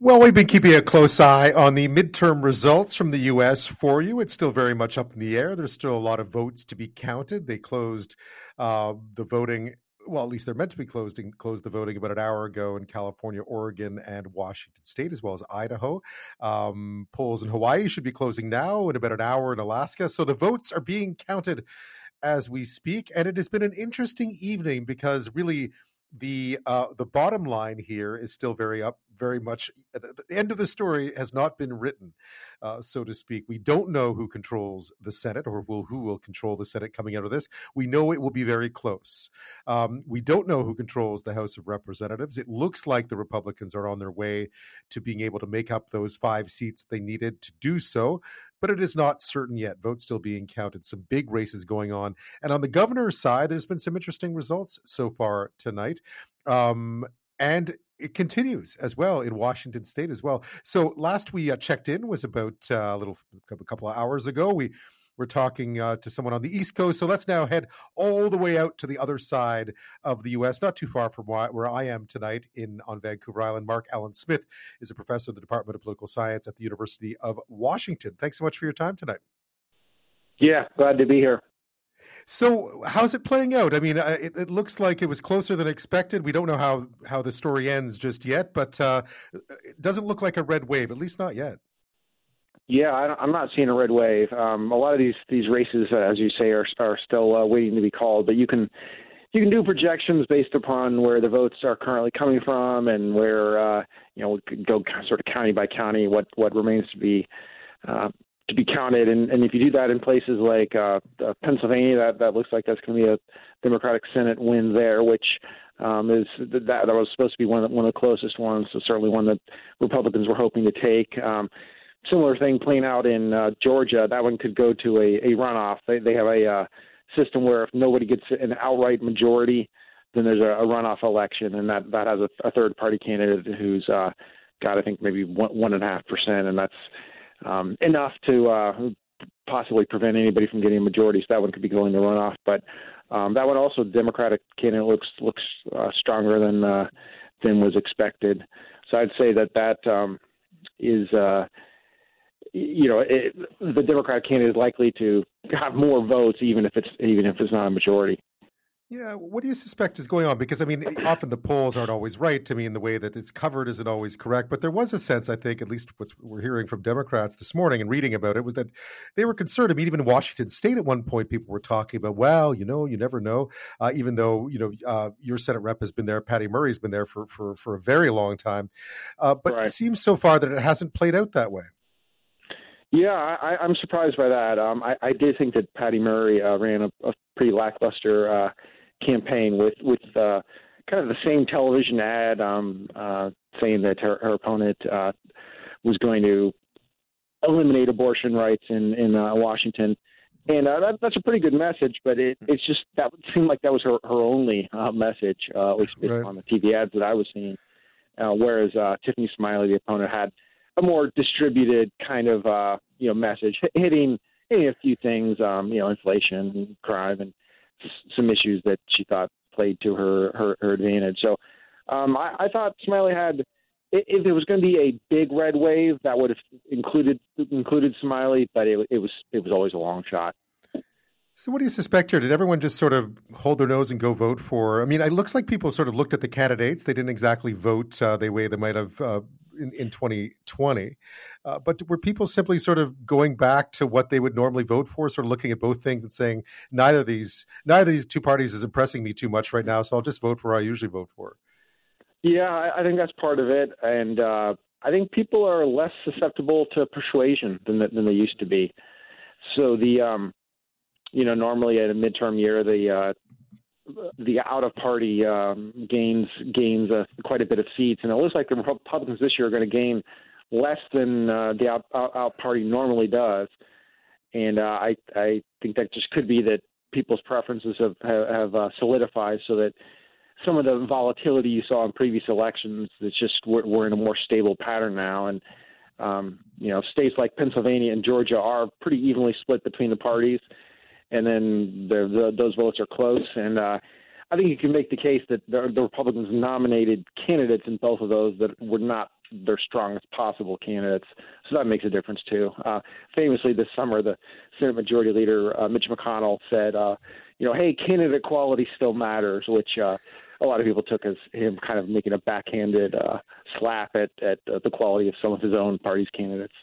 Well, we've been keeping a close eye on the midterm results from the U.S. for you. It's still very much up in the air. There's still a lot of votes to be counted. They closed uh, the voting. Well, at least they're meant to be closed and closed the voting about an hour ago in California, Oregon, and Washington State, as well as Idaho. Um, polls in Hawaii should be closing now in about an hour in Alaska. So the votes are being counted as we speak, and it has been an interesting evening because really the uh, the bottom line here is still very up, very much. Uh, the end of the story has not been written, uh, so to speak. We don't know who controls the Senate or will who will control the Senate coming out of this. We know it will be very close. Um, we don't know who controls the House of Representatives. It looks like the Republicans are on their way to being able to make up those five seats they needed to do so but it is not certain yet. Votes still being counted. Some big races going on. And on the governor's side, there's been some interesting results so far tonight. Um, and it continues as well in Washington State as well. So last we uh, checked in was about uh, a little a couple of hours ago. We we're talking uh, to someone on the East Coast. So let's now head all the way out to the other side of the U.S., not too far from where I am tonight in on Vancouver Island. Mark Alan Smith is a professor in the Department of Political Science at the University of Washington. Thanks so much for your time tonight. Yeah, glad to be here. So, how's it playing out? I mean, uh, it, it, looks like it was closer than expected. We don't know how how the story ends just yet, but uh, it doesn't look like a red wave, at least not yet. Yeah, I, am not seeing a red wave. Um, a lot of these these races, uh, as you say, are are still uh, waiting to be called. But you can you can do projections based upon where the votes are currently coming from and where uh, you know go sort of county by county what what remains to be uh, to be counted. And, and if you do that in places like uh, uh, Pennsylvania, that that looks like that's going to be a Democratic Senate win there, which um, is that that was supposed to be one of the, one of the closest ones. So certainly one that Republicans were hoping to take. Um, similar thing playing out in uh, Georgia. That one could go to a, a runoff. They they have a uh, system where if nobody gets an outright majority, then there's a, a runoff election, and that that has a, a third party candidate who's uh, got I think maybe one one and a half percent, and that's um, enough to uh, possibly prevent anybody from getting a majority. So that one could be going to runoff, but um, that one also Democratic candidate looks looks uh, stronger than uh, than was expected. So I'd say that that um, is uh, you know, it, the Democratic candidate is likely to have more votes, even if it's even if it's not a majority. Yeah, what do you suspect is going on? Because I mean, often the polls aren't always right to me in the way that it's covered isn't always correct. But there was a sense, I think, at least what we're hearing from Democrats this morning and reading about it, was that they were concerned. I mean, even in Washington State, at one point, people were talking about, well, you know, you never know. Uh, even though you know uh, your Senate rep has been there, Patty Murray's been there for for for a very long time, uh, but right. it seems so far that it hasn't played out that way. Yeah, I, I'm surprised by that. Um, I, I did think that Patty Murray uh, ran a, a pretty lackluster uh, campaign with with uh, kind of the same television ad um, uh, saying that her, her opponent uh, was going to eliminate abortion rights in in uh, Washington, and uh, that, that's a pretty good message. But it, it's just that seemed like that was her her only uh, message, uh, at least based right. on the TV ads that I was seeing. Uh, whereas uh, Tiffany Smiley, the opponent, had a more distributed kind of uh, you know message, hitting hitting a few things, um, you know, inflation, crime, and some issues that she thought played to her her, her advantage. So um, I, I thought Smiley had. If there was going to be a big red wave, that would have included included Smiley, but it, it was it was always a long shot. So, what do you suspect here? Did everyone just sort of hold their nose and go vote for? I mean, it looks like people sort of looked at the candidates. They didn't exactly vote uh, the way they might have uh, in, in 2020. Uh, but were people simply sort of going back to what they would normally vote for, sort of looking at both things and saying neither of these neither of these two parties is impressing me too much right now, so I'll just vote for what I usually vote for. Yeah, I, think that's part of it, and uh, I think people are less susceptible to persuasion than than they used to be. So the um, you know normally at a midterm year the uh, the out of party um, gains gains uh, quite a bit of seats, and it looks like the Republicans this year are going to gain less than uh, the out, out, out party normally does, and uh, I I think that just could be that people's preferences have have, have uh, solidified so that some of the volatility you saw in previous elections it's just we're, we're in a more stable pattern now. And um, you know states like Pennsylvania and Georgia are pretty evenly split between the parties and then the, those votes are close. And uh, I think you can make the case that the, the Republicans nominated candidates in both of those that were not their strongest possible candidates. So that makes a difference too. Uh, famously, this summer, the Senate Majority Leader uh, Mitch McConnell said, uh, "You know, hey, candidate quality still matters," which uh, a lot of people took as him kind of making a backhanded uh, slap at at uh, the quality of some of his own party's candidates.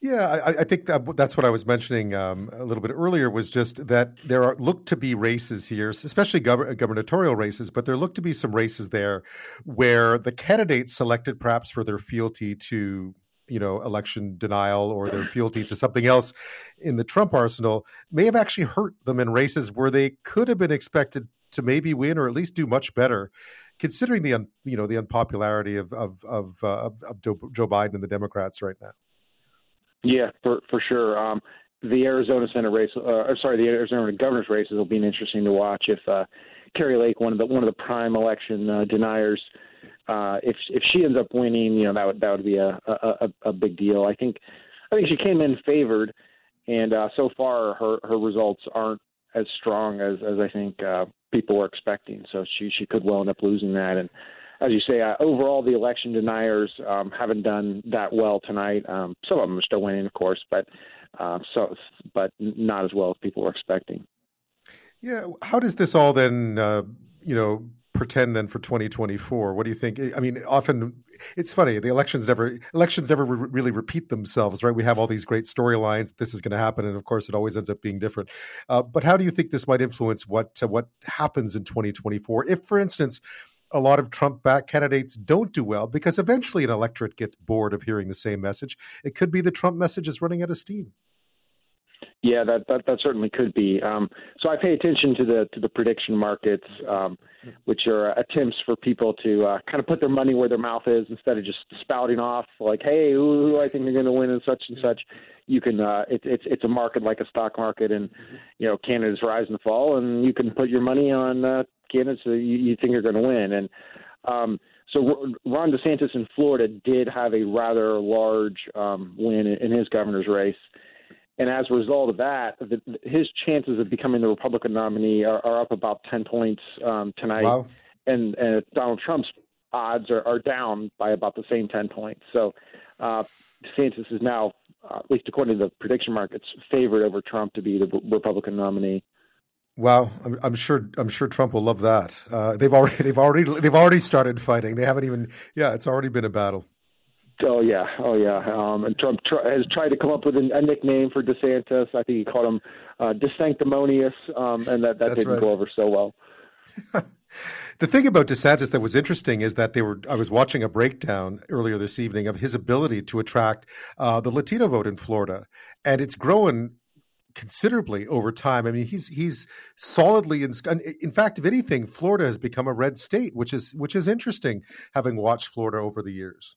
Yeah, I, I, think that that's what I was mentioning um, a little bit earlier was just that there are look to be races here, especially gov- gubernatorial races, but there look to be some races there where the candidates selected perhaps for their fealty to you know election denial or their fealty to something else in the Trump arsenal may have actually hurt them in races where they could have been expected to maybe win or at least do much better considering the you know the unpopularity of of of, uh, of Joe Biden and the Democrats right now. Yeah, for for sure. Um, the Arizona Senate race, uh, sorry, the Arizona governor's races will be interesting to watch. If uh, Kari Lake, one of the one of the prime election uh, deniers, uh, if if she ends up winning, you know that would that would be a a, a big deal. I think I think she came in favored, and uh, so far her her results aren't as strong as as I think uh, people were expecting. So she she could well end up losing that. And as you say, uh, overall, the election deniers um, haven't done that well tonight. Um, some of them are still winning, of course, but uh, so but not as well as people were expecting. Yeah, how does this all then, uh, you know, pretend then for 2024? What do you think? I mean, often it's funny. The elections never elections never re- really repeat themselves, right? We have all these great storylines. This is going to happen, and of course, it always ends up being different. Uh, but how do you think this might influence what uh, what happens in 2024? If, for instance, a lot of Trump back candidates don't do well because eventually an electorate gets bored of hearing the same message. It could be the Trump message is running out of steam. Yeah, that that, that certainly could be. Um, so I pay attention to the to the prediction markets, um, which are attempts for people to uh, kind of put their money where their mouth is instead of just spouting off like, "Hey, who, I think are going to win and such and such." You can uh, it, it's it's a market like a stock market, and you know candidates rise and fall, and you can put your money on uh, candidates that you, you think are going to win. And um, so Ron DeSantis in Florida did have a rather large um, win in his governor's race. And as a result of that, the, his chances of becoming the Republican nominee are, are up about 10 points um, tonight. Wow. And, and Donald Trump's odds are, are down by about the same 10 points. So uh, DeSantis is now, uh, at least according to the prediction markets, favored over Trump to be the Republican nominee. Wow, I'm, I'm, sure. I'm sure Trump will love that. Uh, they've already, they've already, they've already started fighting. They haven't even. Yeah, it's already been a battle. Oh yeah, oh yeah. Um, and Trump tr- has tried to come up with a, a, nickname for DeSantis. I think he called him uh, DeSanctimonious, um, and that that didn't right. go over so well. the thing about DeSantis that was interesting is that they were. I was watching a breakdown earlier this evening of his ability to attract uh, the Latino vote in Florida, and it's growing considerably over time. I mean, he's he's solidly in. In fact, if anything, Florida has become a red state, which is which is interesting. Having watched Florida over the years.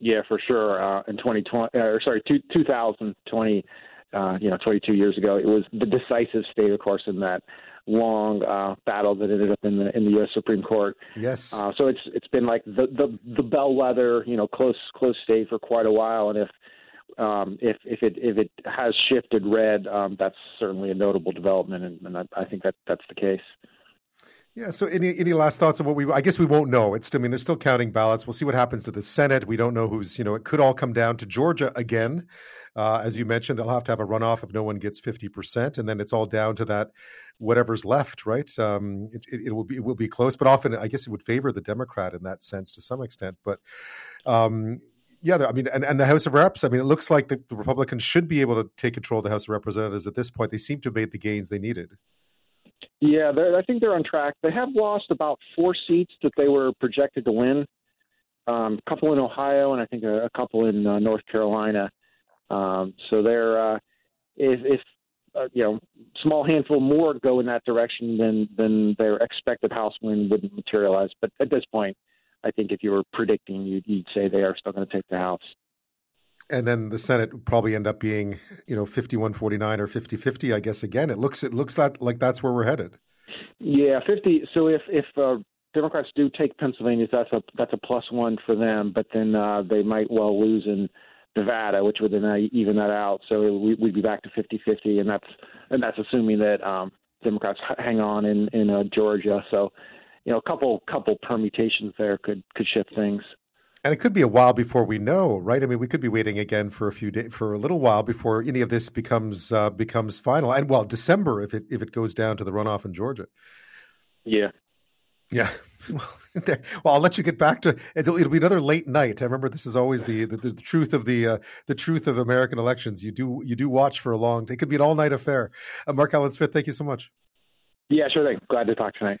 Yeah, for sure. Uh, in 2020, uh, or sorry, two, 2020, uh, you know, 22 years ago, it was the decisive state, of course, in that long uh, battle that ended up in the in the U.S. Supreme Court. Yes. Uh, so it's it's been like the the the bellwether, you know, close close state for quite a while, and if um, if if it if it has shifted red, um, that's certainly a notable development, and, and I, I, think that that's the case. Yeah. So, any any last thoughts on what we? I guess we won't know. It's. I mean, they're still counting ballots. We'll see what happens to the Senate. We don't know who's. You know, it could all come down to Georgia again. Uh, as you mentioned, they'll have to have a runoff if no one gets fifty percent, and then it's all down to that whatever's left, right? Um, it, it, it, will be it will be close, but often I guess it would favor the Democrat in that sense to some extent. But um, yeah, I mean, and, and the House of Reps. I mean, it looks like the, the, Republicans should be able to take control of the House of Representatives at this point. They seem to have made the gains they needed. Yeah, I think they're on track. They have lost about four seats that they were projected to win. Um, a couple in Ohio, and I think a, a couple in uh, North Carolina. Um, so they're uh, if, if uh, you know, small handful more go in that direction than than their expected House win wouldn't materialize. But at this point, I think if you were predicting, you'd, you'd say they are still going to take the House. And then the Senate would probably end up being, you know, 51-49 or 50-50, I guess, again. It looks it looks that, like that's where we're headed. Yeah, 50. So if, if uh, Democrats do take Pennsylvania, that's a, that's a plus one for them, but then uh, they might well lose in Nevada, which would then uh, even that out. So we, would be back to 50-50, and that's, and that's assuming that um, Democrats hang on in, in uh, Georgia. So you know, a couple couple permutations there could could shift things. And it could be a while before we know, right? I mean, we could be waiting again for a few days, for a little while before any of this becomes uh, becomes final. And well, December if it if it goes down to the runoff in Georgia. Yeah. Yeah. well, I'll let you get back to it'll, it'll, be another late night. I remember this is always the the, the truth of the uh, the truth of American elections. You do you do watch for a long. It could be an all night affair. Uh, Mark Alan Smith, thank you so much. Yeah, sure thing. Glad to talk tonight.